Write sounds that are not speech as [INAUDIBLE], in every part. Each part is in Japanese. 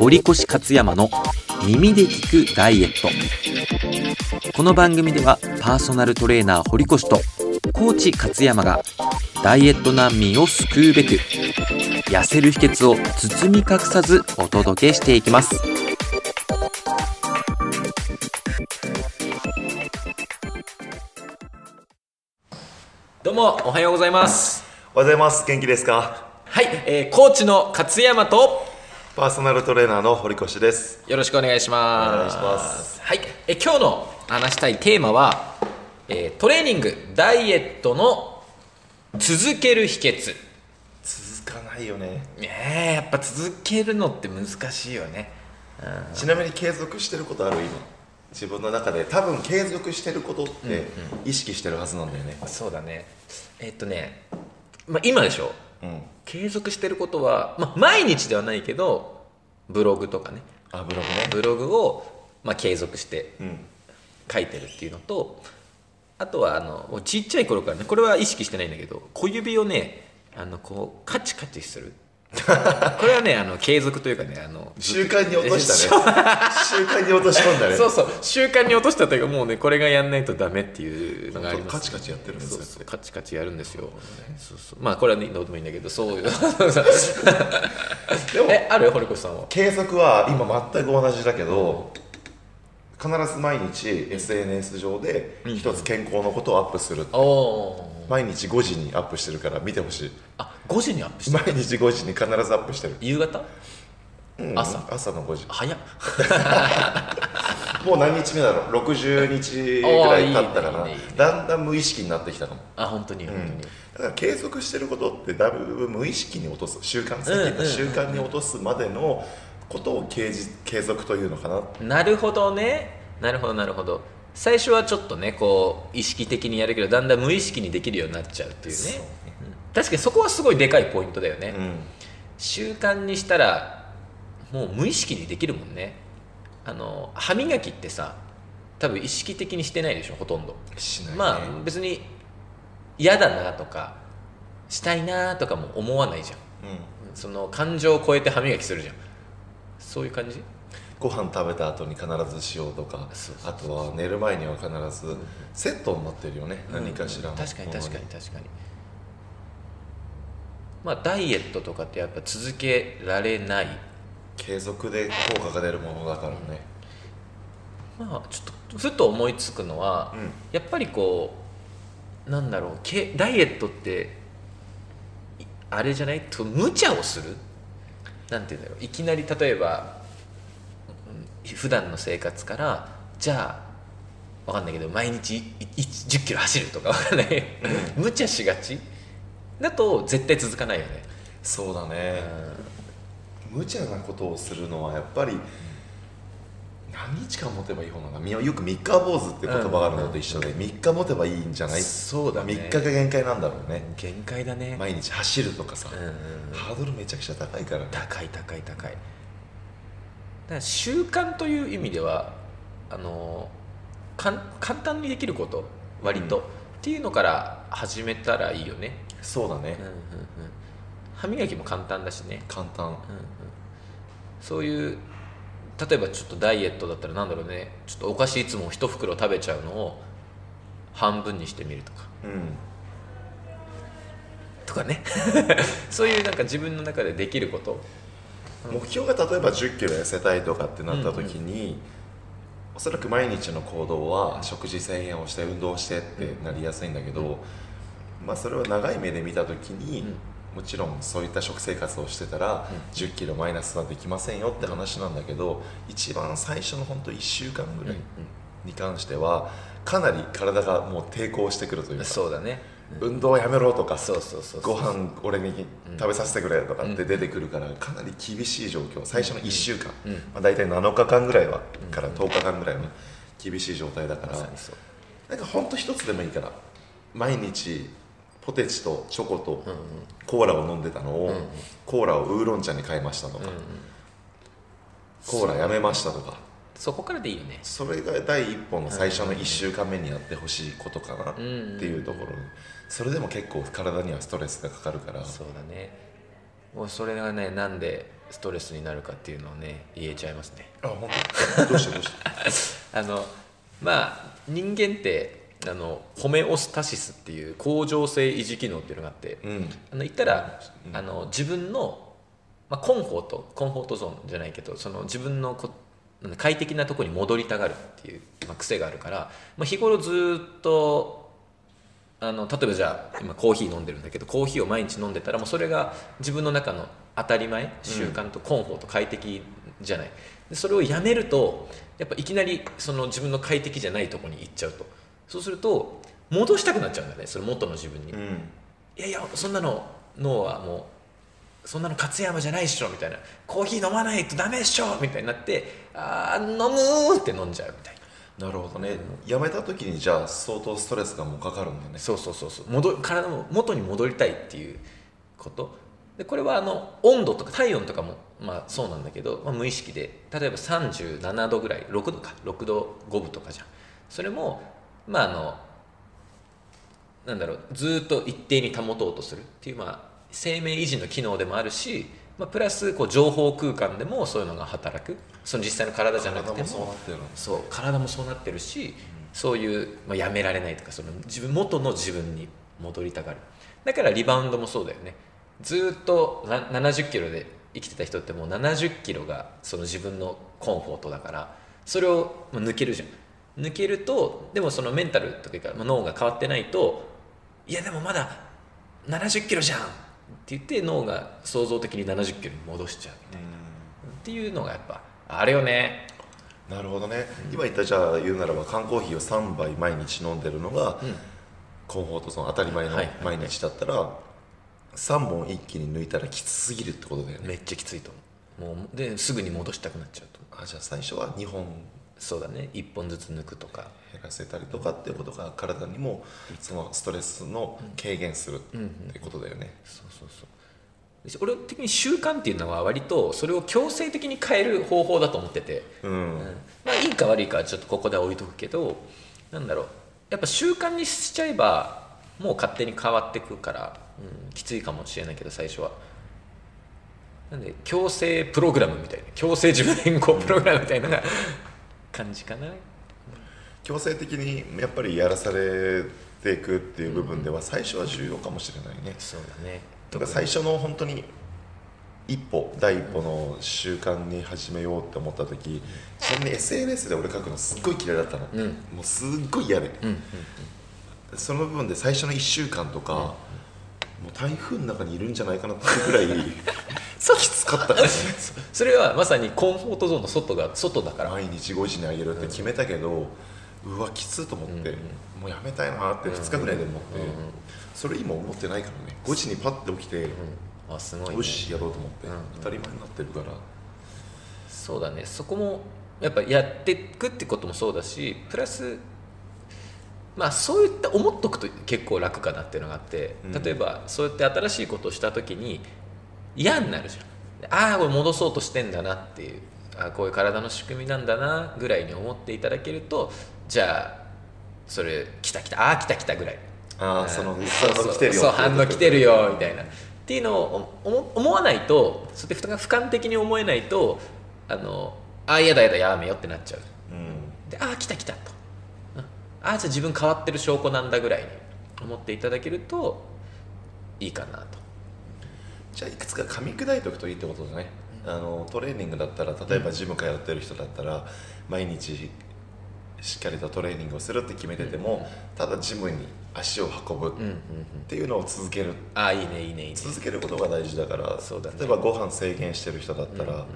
堀越勝山の耳で聞くダイエット。この番組ではパーソナルトレーナー堀越とコーチ勝山がダイエット難民を救うべく痩せる秘訣を包み隠さずお届けしていきます。どうもおはようございます。おはようございます。元気ですか？はい、えー、コーチの勝山とパーソナルトレーナーの堀越です。よろしくお願いします。お願いします。はい、えー今日の話したいテーマは、えートレーニングダイエットの続ける秘訣。続かないよね。ねえやっぱ続けるのって難しいよね。ちなみに継続してることある？今。自分の中で。多分継続してることって意識してるはずなんだよね。そうだね。えーっとね、まあ、今でしょ？うん継続してることは、まあ、毎日ではないけどブログとかね。あブログね。ブログを、まあ、継続してうん。書いてるっていうのとあとはあのちっちゃい頃からねこれは意識してないんだけど小指をねあのこうカチカチする [LAUGHS] これはねあの継続というかねあの習慣に落としたね。習慣に落とし込んだね。[LAUGHS] そうそう。習慣に落としたというかもうねこれがやんないとダメっていうのがあります、カチカチやってるんですよそうカチカチやるんですよ、そうそう。まあこれはねどうでもいいんだけどそう。[LAUGHS] いうでもえある堀越さんは？継続は今全く同じだけど必ず毎日 SNS 上で一つ健康のことをアップするおお毎日5時にアップしてるから見てほしい。あ5時にアップして毎日5時に必ずアップしてる、夕方？うん朝？朝の5時。早っ。[LAUGHS] もう何日目だろう？60日ぐらい経ったかな。あーいいねいいねいいね。だんだん無意識になってきたかも、あ本当に本当に、だから継続してることってだいぶ無意識に落とす。習慣さっき言った習慣に落とすまでのことを継じ継続というのかな。なるほどね。なるほどなるほど最初はちょっとねこう意識的にやるけどだんだん無意識にできるようになっちゃうっていうね。そううん。確かにそこはすごいでかいポイントだよね、うん。習慣にしたらもう無意識にできるもんね。あの歯磨きってさ多分意識的にしてないでしょほとんど。しないね、まあ別に嫌だなとかしたいなとかも思わないじゃん。うん、その感情を超えて歯磨きするじゃん。そういう感じ？ご飯食べた後に必ずしようとかあとは寝る前には必ずセットになってるよね、何かしらの確かに確かにも確かに。まあダイエットとかってやっぱ続けられない。継続で効果が出るものだからね、まあちょっとふと思いつくのは、うん。やっぱりこうなんだろうけダイエットっていあれじゃない？と無茶をする？なんていうんだろう。いきなり例えばうん普段の生活からじゃあわかんないけど毎日いい10キロ走るとかわかんない。無茶しがち。だと絶対続かないよね、そうだね、無茶なことをするのはやっぱり何日間持てばいい方なのか。みよく三日坊主って言葉があるのと一緒で3日持てばいいんじゃない？そうだね。3日が限界なんだろうね。限界だね、毎日走るとかさ、うんうんうん。ハードルめちゃくちゃ高いからね。高い高い高い。だから習慣という意味ではあのかん簡単にできること割と、うん。っていうのから始めたらいいよね、そうだね。うんうんうん、歯磨きも簡単だしね、簡単。うんうん、そういう例えばちょっとダイエットだったらなんだろうね。ちょっとお菓子いつも一袋食べちゃうのを半分にしてみるとか。うん。とかね。[LAUGHS] そういうなんか自分の中でできること目標が例えば1 0キロ痩せたいとかってなった時に、おそらく毎日の行動は食事制限をして運動してってなりやすいんだけど、まあ、それは長い目で見た時に、うん。もちろんそういった食生活をしてたら、1 0キロマイナスはできませんよって話なんだけど一番最初の本当1週間ぐらいに関してはかなり体がもう抵抗してくるというか。そうだね運動やめろとかそうそうそうご飯俺に食べさせてくれとかって出てくるからかなり厳しい状況。最初の1週間、うん。まあ、大体7日間ぐらいはから10日間ぐらいは厳しい状態だからなんかほんと一つでもいいから毎日ポテチとチョコとコーラを飲んでたのを、コーラをウーロン茶に変えましたとか、コーラやめましたとかそこからでいいよね。それが第一歩の最初の1週間目にやってほしいことかなっていうところそれでも結構体にはストレスがかかるから。そうだね。もうそれがねなんでストレスになるかっていうのをね言えちゃいますね。あ本当？どうして？どうして？[LAUGHS] あのまあ人間ってあのホメオスタシスっていう恒常性維持機能っていうのがあって、うん。あの言ったら、うん。あの自分の、まあ、コンフォートコンフォートゾーンじゃないけどその自分のこ快適なところに戻りたがるっていう、まあ、癖があるから、まあ、日頃ずっとあの例えばじゃあ今コーヒー飲んでるんだけどコーヒーを毎日飲んでたらもうそれが自分の中の当たり前習慣とコンフォート快適じゃない。でそれをやめるとやっぱいきなりその自分の快適じゃないところに行っちゃうと。そうすると戻したくなっちゃうんだよねその元の自分に、うん。いやいやそんなの脳はもうそんなの勝山じゃないっしょみたいな。コーヒー飲まないとダメっしょみたいになってあー飲むーって飲んじゃうみたいな。なるほどね。やめた時にじゃあ相当ストレスがもうかかるんだね。そうそうそうそう。戻体も元に戻りたいっていうこと。でこれはあの温度とか体温とかもまあそうなんだけど、まあ、無意識で。例えば37度ぐらい。6度か。6度5分とかじゃん。それもまああのなんだろう。ずーっと一定に保とうとするっていう、まあ、生命維持の機能でもあるし、まあ、プラスこう情報空間でもそういうのが働く。その実際の体じゃなくて体もそう体もそうなってるし、そういう、まあ、やめられないとかその自分元の自分に戻りたがる。だからリバウンドもそうだよね。ずーっとな70キロで生きてた人ってもう70キロがその自分のコンフォートだからそれをまあ抜けるじゃん。抜けるとでもそのメンタルというか、まあ、脳が変わってないといやでもまだ70キロじゃんって言って脳が創造的に70キロに戻しちゃうみたいな。っていうのがやっぱあれよね。なるほどね、今言ったじゃあ言うならば缶コーヒーを3杯毎日飲んでるのが、うん。コンフォートゾーン当たり前の毎日だったら、3本一気に抜いたらきつすぎるってことだよね。めっちゃきついと思う。もうですぐに戻したくなっちゃうとあじゃあ最初は2本そうだね。1本ずつ抜くとか。減らせたりとかっていうことが体にもそのストレスの軽減するってことだよね、そうそうそう。で俺的に習慣っていうのは割とそれを強制的に変える方法だと思ってて、うん。うん。まあいいか悪いかはちょっとここでは置いとくけどなんだろう。やっぱ習慣にしちゃえばもう勝手に変わってくから、うん、きついかもしれないけど最初は。なんで強制プログラムみたいな。強制自分変更プログラムみたいな感じかな。強制的にやっぱりやらされていくっていう部分では最初は重要かもしれないね、そうだね。とか最初の本当に一歩第一歩の習慣に始めようって思った時ちなみに SNS で俺書くのすっごい嫌いだったの、うん。もうすっごい嫌で。うんうんその部分で最初の1週間とか、もう台風の中にいるんじゃないかなってぐらいかった。[LAUGHS] それはまさにコンフォートゾーンの外が外だから。毎日5時にあげるって決めたけど、うわきついと思って、うん。もうやめたいなって2日ぐらいで思って、うんうんそれ今思ってないからね。5時にパッて起きて、うん。あすごい、ね、よしやろうと思って、うん当たり前になってるから。そうだね。そこもやっぱやっていくってこともそうだしプラスまあそういった思っとくと結構楽かなっていうのがあってうん。例えばそうやって新しいことをした時に嫌になるじゃんああこれ戻そうとしてんだなっていうあーこういう体の仕組みなんだなぐらいに思っていただけるとじゃあそれ来た来たああ来た来たぐらい。ああそのうん反応来てるよそ反応来てるよみたいな。っていうのを思思わないとそうやって俯瞰的に思えないとあのあ嫌だ嫌だやめよってなっちゃう。うん。であ来た来たと、うん。あじゃあ自分変わってる証拠なんだぐらいに思っていただけるといいかなとじゃあいくつか噛み砕いておくといいってことだね、あのトレーニングだったら例えばジム通ってる人だったら毎日しっかりとトレーニングをするって決めてても、ただジムに足を運ぶっうんうんうん。ていうのを続ける。あいいねいいねいいね。続けることが大事だからそうだね。例えばご飯制限してる人だったら、うんうん。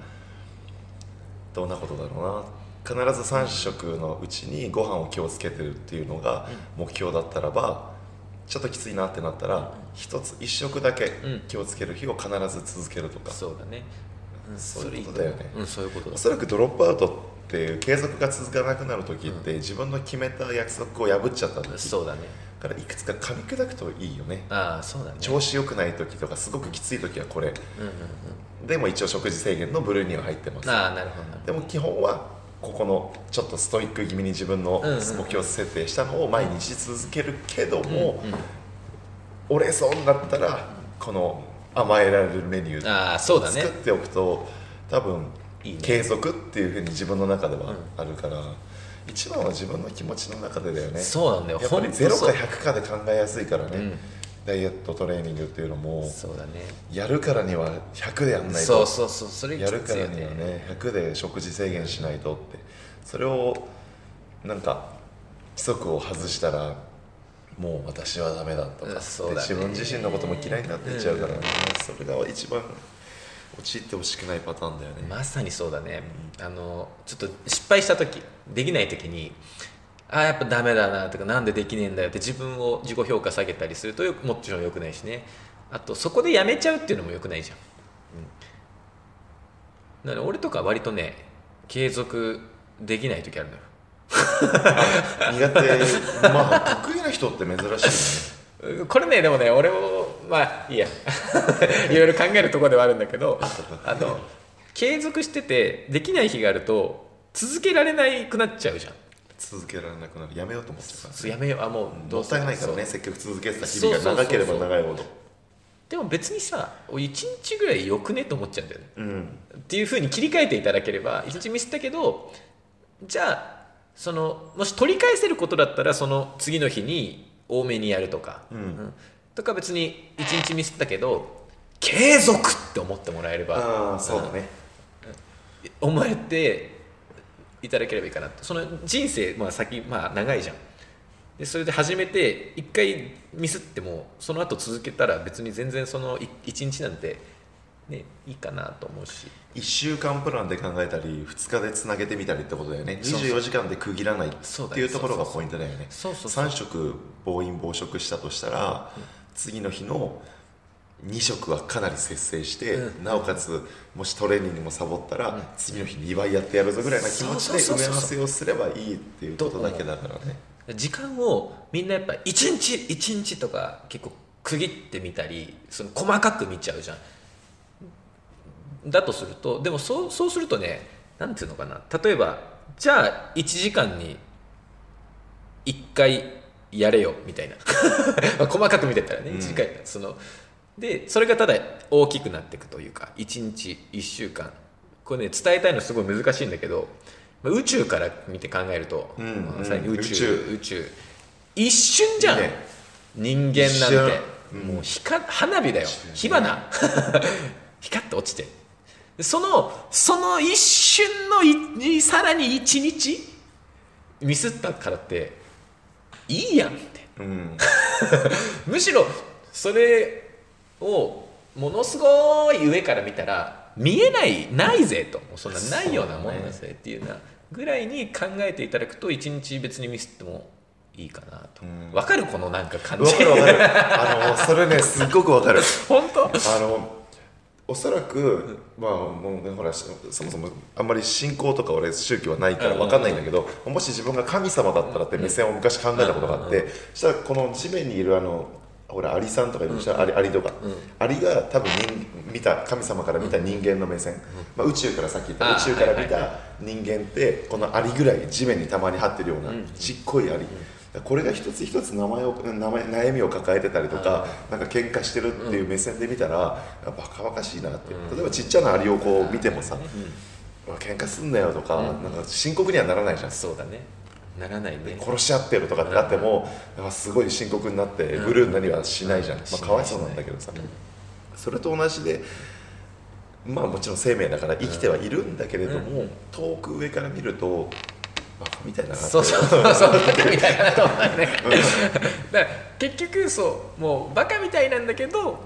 どんなことだろうな。必ず3食のうちにご飯を気をつけてるっていうのが目標だったらばちょっときついなってなったら一つ一食だけうん。気をつける日を必ず続けるとか、そうだね、うん、そういうれことだよね。う。んそういうことだ。おそらくドロップアウトっていう継続が続かなくなる時って、自分の決めた約束を破っちゃった時。そうだね。だからいくつか噛み砕くといいよね。ああそうだね。調子良くない時とかすごくきつい時はこれ。うんうんでも一応食事制限の部類には入ってます。うんああなるほど。でも基本はここのちょっとストイック気味に自分の目標設定したのを毎日続けるけどども、うんうん。折れそうになったらこの甘えられるメニューああそうだね。作っておくと多分継続っていうふうに自分の中ではあるから、一番は自分の気持ちの中でだよね。そうなんだよ。やっぱりほんと0そう。か100かで考えやすいからね、うんダイエットトレーニングっていうのもそうだね。やるからには100でやんないと。そうそうそうそれきやるからにはね100で食事制限しないとって。それをなんか規則を外したらもう私はダメだとか、うんそうだね。自分自身のことも嫌いになっていっちゃうからね、それが一番陥ってほしくないパターンだよね、まさにそうだね。あのちょっと失敗した時できない時にああやっぱダメだなとかなんでできねえんだよって自分を自己評価下げたりするとよもちろん良くないしね。あとそこでやめちゃうっていうのも良くないじゃん、うん、だから俺とか割とね継続できない時あるのよ。苦手。まあ得意な人って珍しいよね。[LAUGHS] これねでもね俺もまあいいや。[LAUGHS] いろいろ考えるところではあるんだけどあの継続しててできない日があると続けられなくなっちゃうじゃん続けられなくなる。やめようと思ってたからやめよう。あもうもったいないからね。積極続けてた日々が長ければ長いほど。でも別にさ1日ぐらいよくねと思っちゃうんだよね。うん。っていうふうに切り替えていただければ1日ミスったけどじゃあそのもし取り返せることだったらその次の日に多めにやるとか、うん。とか別に1日ミスったけど継続って思ってもらえれば。ああそうだね。思えていただければいいかなと。その人生、まあ、先、まあ、長いじゃん。でそれで始めて1回ミスってもその後続けたら別に全然その1日なんて、ね、いいかなと思うし。1週間プランで考えたり2日でつなげてみたりってことだよね。そうそう。24時間で区切らないっていうところがポイントだよね。そうそうそう。3食暴飲暴食したとしたら次の日の2食はかなり節制して、うん。なおかつもしトレーニングもサボったら、次の日2倍やってやるぞぐらいな気持ちで埋め合わせをすればいいっていうことだけだからね。時間をみんなやっぱ1日1日とか結構区切ってみたりその細かく見ちゃうじゃん。だとするとでもそうそうするとねなんていうのかな。例えばじゃあ1時間に1回やれよみたいな。ま [LAUGHS] あ細かく見てったらねうん。1時間そのでそれがただ大きくなっていくというか1日1週間これね伝えたいのすごい難しいんだけどまあ宇宙から見て考えると、うんまあさに宇宙うん宇宙。一瞬じゃん、ね。人間なんて。うん。もう光花火だよ。一火花。[LAUGHS] 光って落ちて。でそのその一瞬のいさらに一日ミスったからっていいやんって。うん。[LAUGHS] むしろそれをものすごい上から見たら見えないないぜと。そんなないようなもんだぜっていうようなぐらいに考えていただくと一日別にミスってもいいかなと。うん。わ、かる？このなんか感わじわかる。あのそれね [LAUGHS] すっごくわかる。[LAUGHS] 本当？あのおそらく、まあもうねほらしそもそもあんまり信仰とか俺宗教はないから分かんないんだけど、もし自分が神様だったらって目線を昔考えたことがあって、そしたらこの地面にいるあのほらアリさんとかいるでしょ、アリアリとか、アリが多分人見た神様から見た人間の目線、まあ、宇宙からさっき言ったあ宇宙から見はいた人間ってこのアリぐらい地面にたまに張ってるようなうん。ちっこいアリ、これが一つ一つ名前を名前悩みを抱えてたりとかなんか喧嘩してるっていう目線で見たら、バカバカしいなって、例えばちっちゃなアリをこう見てもさ、うわ喧嘩すんなよとか,、なんか深刻にはならないじゃん。そうだねならないね。殺し合ってるとかってあっても、すごい深刻になってブルーになりはしないじゃん、まあ、かわいそうなんだけどさ、それと同じでまあもちろん生命だから生きてはいるんだけれども、遠く上から見るとバカみたいだなそうそう。[LAUGHS] そうそう。バカみたいなと思うねだから結局そうもうバカみたいなんだけど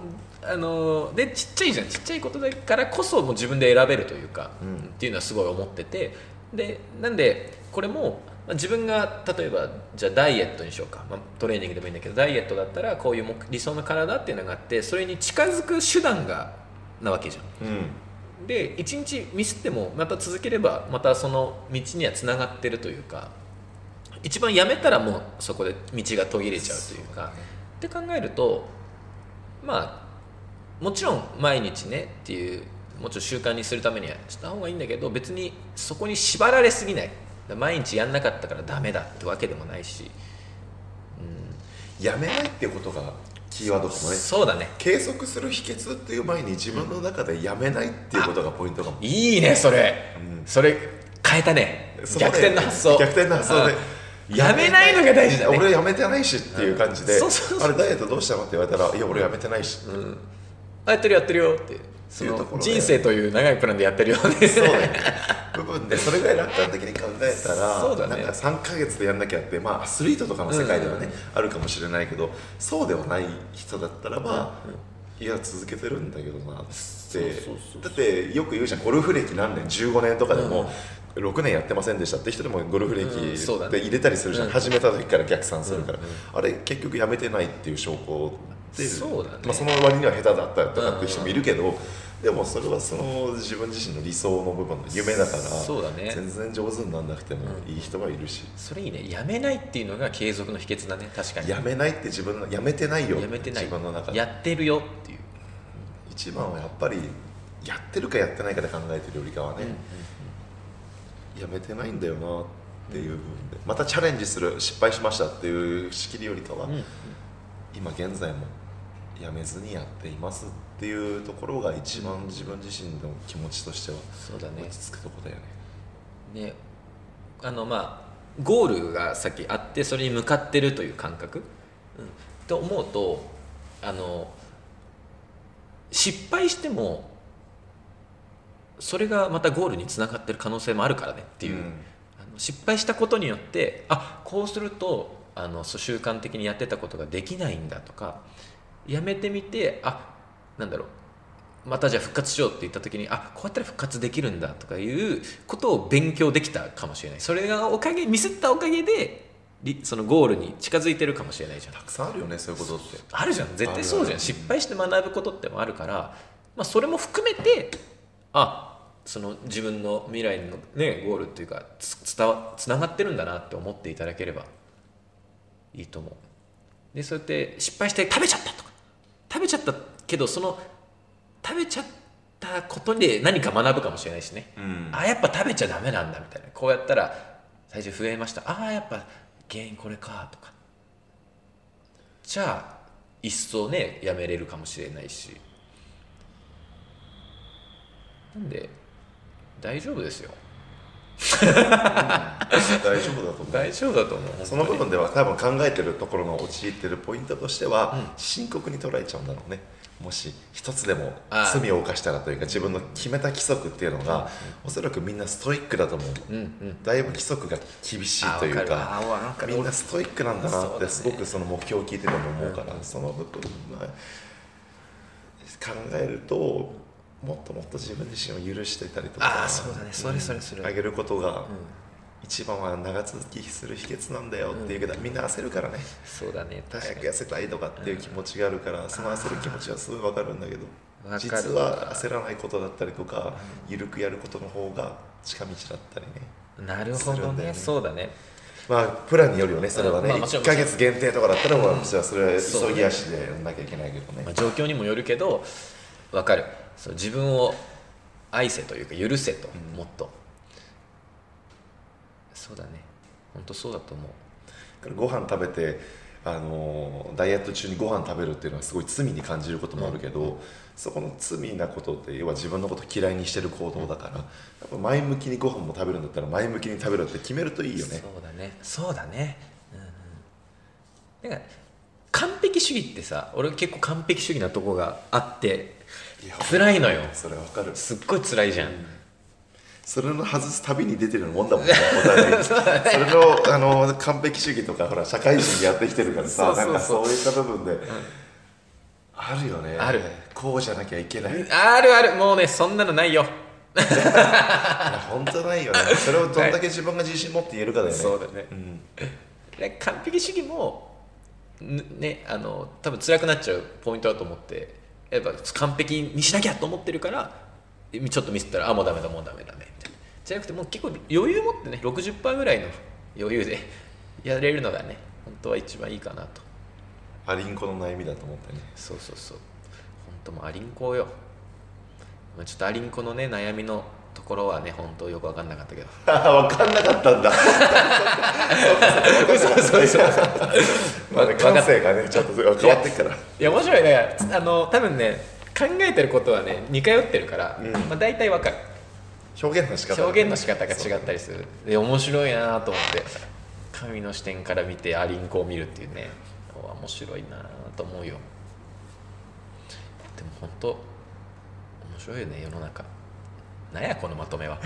あのでちっちゃいじゃん。ちっちゃいことだからこそもう自分で選べるというか、うん。っていうのはすごい思っててでなんでこれもまあ自分が例えばじゃあダイエットにしようか、まあ、トレーニングでもいいんだけどダイエットだったらこういう目理想の体っていうのがあってそれに近づく手段がなわけじゃん。うん。で1日ミスってもまた続ければまたその道にはつながってるというか一番やめたらもうそこで道が途切れちゃうというか。って考えるとまあもちろん毎日ねっていうもちろん習慣にするためにはした方がいいんだけど別にそこに縛られすぎない。毎日やんなかったからダメだってわけでもないし。やめないっていうことが基キーワードかもね。そうだね。継続する秘訣っていう前に自分の中でやめないっていうことがポイントかも。いいねそれ、うん。それ変えたね。ね逆転の発想。逆転の発想で。うんやめないのが大事だね。俺やめてないしっていう感じで、あれダイエットどうしたのって言われたらいや俺やめてないし、あやってるやってるよってその人生という長いプランでやってるよねそうだよね。部分でそれぐらい楽観的に考えたらそうだね。なんか3か月でやんなきゃってまあアスリートとかの世界ではね、あるかもしれないけどそうではない人だったらば、いや続けてるんだけどなって。だってよく言うじゃんゴルフ歴何年15年とかでも、6年やってませんでしたって人でもゴルフ歴で入れたりするじゃん、うん。始めた時から逆算するから、うんうん。あれ結局やめてないっていう証拠でそうだね。まあ、その割には下手だったとかっていう人もいるけど、でもそれはその自分自身の理想の部分の夢だからそうだね。全然上手にならなくてもいい人はいるし、それいいね。やめないっていうのが継続の秘訣だね。確かに。やめないって自分のやめてないよ。やめてない。自分の中で。やってるよっていう。一番はやっぱりやってるかやってないかで考えてるよりかはね、やめてないんだよなっていう部分で。またチャレンジする失敗しましたっていう仕切りよりかは、うんうん今現在もやめずにやっていますっていうところが一番自分自身の気持ちとしてはそうだね。落ち着くとこだよね。ね。あのまあゴールがさっきあってそれに向かってるという感覚、うん、と思うとあの失敗してもそれがまたゴールにつながってる可能性もあるからねっていう、うん。あの失敗したことによってあこうするとあの習慣的にやってたことができないんだとかやめてみてあなんだろう。またじゃあ復活しようって言った時にあこうやったら復活できるんだとかいうことを勉強できたかもしれない。それがおかげミスったおかげでりそのゴールに近づいてるかもしれないじゃん。たくさんあるよねそういうことって。あるじゃん。絶対そうじゃん。失敗して学ぶことってもあるから、まあ、それも含めてあその自分の未来の、ね、ゴールっていうかつ伝わつながってるんだなって思っていただければいいと思う。でそうやって失敗して食べちゃったとか。食べちゃったけどその食べちゃったことで何か学ぶかもしれないしね、うん。あやっぱ食べちゃダメなんだみたいな。こうやったら体重増えました。ああやっぱ原因これかとか。じゃあ一層ねやめれるかもしれないし。なんで大丈夫ですよ大丈夫だと思う。大丈夫だと思う。その部本分では多分考えてるところの陥ってるポイントとしては、うん。深刻に捉えちゃうんだろうね。もし一つでも罪を犯したらというか自分の決めた規則っていうのが、おそらくみんなストイックだと思う。うんうん。だいぶ規則が厳しいというかみんなストイックなんだなってすごくその目標を聞いてても思うから、その部分は。考えるともっともっと自分自身を許してたりとかあーそうだね。それそれそれ。あげることがうん。一番は長続きする秘訣なんだよっていうけど、みんな焦るからね。そうだね。確早かにく痩せたいとかっていう気持ちがあるから、その焦る気持ちはすごいわかるんだけど実は焦らないことだったりとか、緩くやることの方が近道だったりね。なるほどね。ね。そうだね。まあプランによるよねそれはね、うん。まあもちろん1か月限定とかだったら、まあ、じゃあそれは急ぎ足でやんなきゃいけないけどね。まあ、状況にもよるけど分かるそう自分を愛せというか許せと、うん。もっと。そうだね。本当そうだと思う。ご飯食べてあのダイエット中にご飯食べるっていうのはすごい罪に感じることもあるけど、そこの罪なことって要は自分のこと嫌いにしてる行動だから、やっぱ前向きにご飯も食べるんだったら前向きに食べるって決めるといいよね。そうだね。そうだね。うんうん。だから完璧主義ってさ俺結構完璧主義なとこがあって辛いのよ。それわかる。すっごい辛いじゃん、それの外す旅に出てるもんだもんねお互い。にそれのあの完璧主義とかほら社会人でやってきてるからさかそういった部分で、あるよね。ある。こうじゃなきゃいけない。いあるある。もうねそんなのないよ。[LAUGHS] や本当ないよね。それをどんだけ自分が自信持って言えるかだよね。そうだね。ん。で完璧主義もぬねあの多分辛くなっちゃうポイントだと思ってやっぱ完璧にしなきゃと思ってるからちょっとミスったらあもうダメだもうダメだねみたいな。じゃなくてもう結構余裕持ってね60%ぐらいの余裕で [LAUGHS] やれるのがね本当は一番いいかなと。アリンコの悩みだと思ってね。そうそうそう。本当もうアリンコよ。まあちょっとアリンコのね悩みのところはね本当よく分かんなかったけど。[LAUGHS] 分かんなかったんだ。そうそうそうまあね感性がねちょっと変わってっから。いや面白いね。あの多分ね考えてることはね似通ってるから、うん。まあ、大体分かる。表現の仕方表現の仕方が違ったりする。で面白いなと思って神の視点から見てアリンコを見るっていうね面白いなと思うよ。でも本当面白いよね世の中なんやこのまとめは。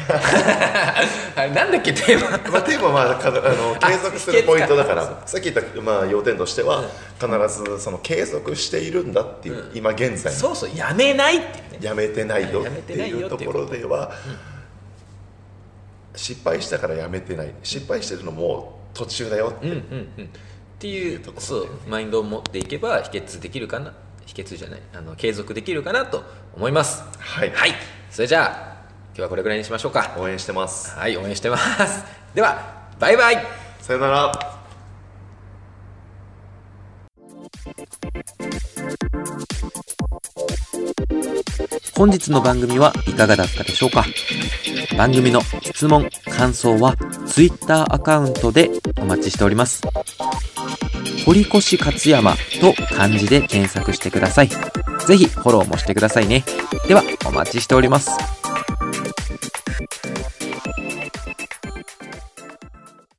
あ [LAUGHS] れなんだっけテーマ。まあ、テーマはまあかあの継続するポイントだかあらさっき言った、まあ、要点としては、必ずその継続しているんだっていう、うん。今現在そうそうやめないっていうね。やめてないよっていう。ところでは、失敗したからやめてない。失敗してるのも途中だよって、うんうんうん。っていうところそうマインドを持っていけば秘訣できるかな秘訣じゃないあの継続できるかなと思います。はい。はい。それじゃあ今日はこれぐらいにしましょうか。応援してます。はい応援してます。ではバイバイ。さよなら。本日の番組はいかがだったでしょうか。番組の質問感想は Twitter アカウントでお待ちしております。堀越勝山と漢字で検索してください。ぜひフォローもしてくださいね。ではお待ちしております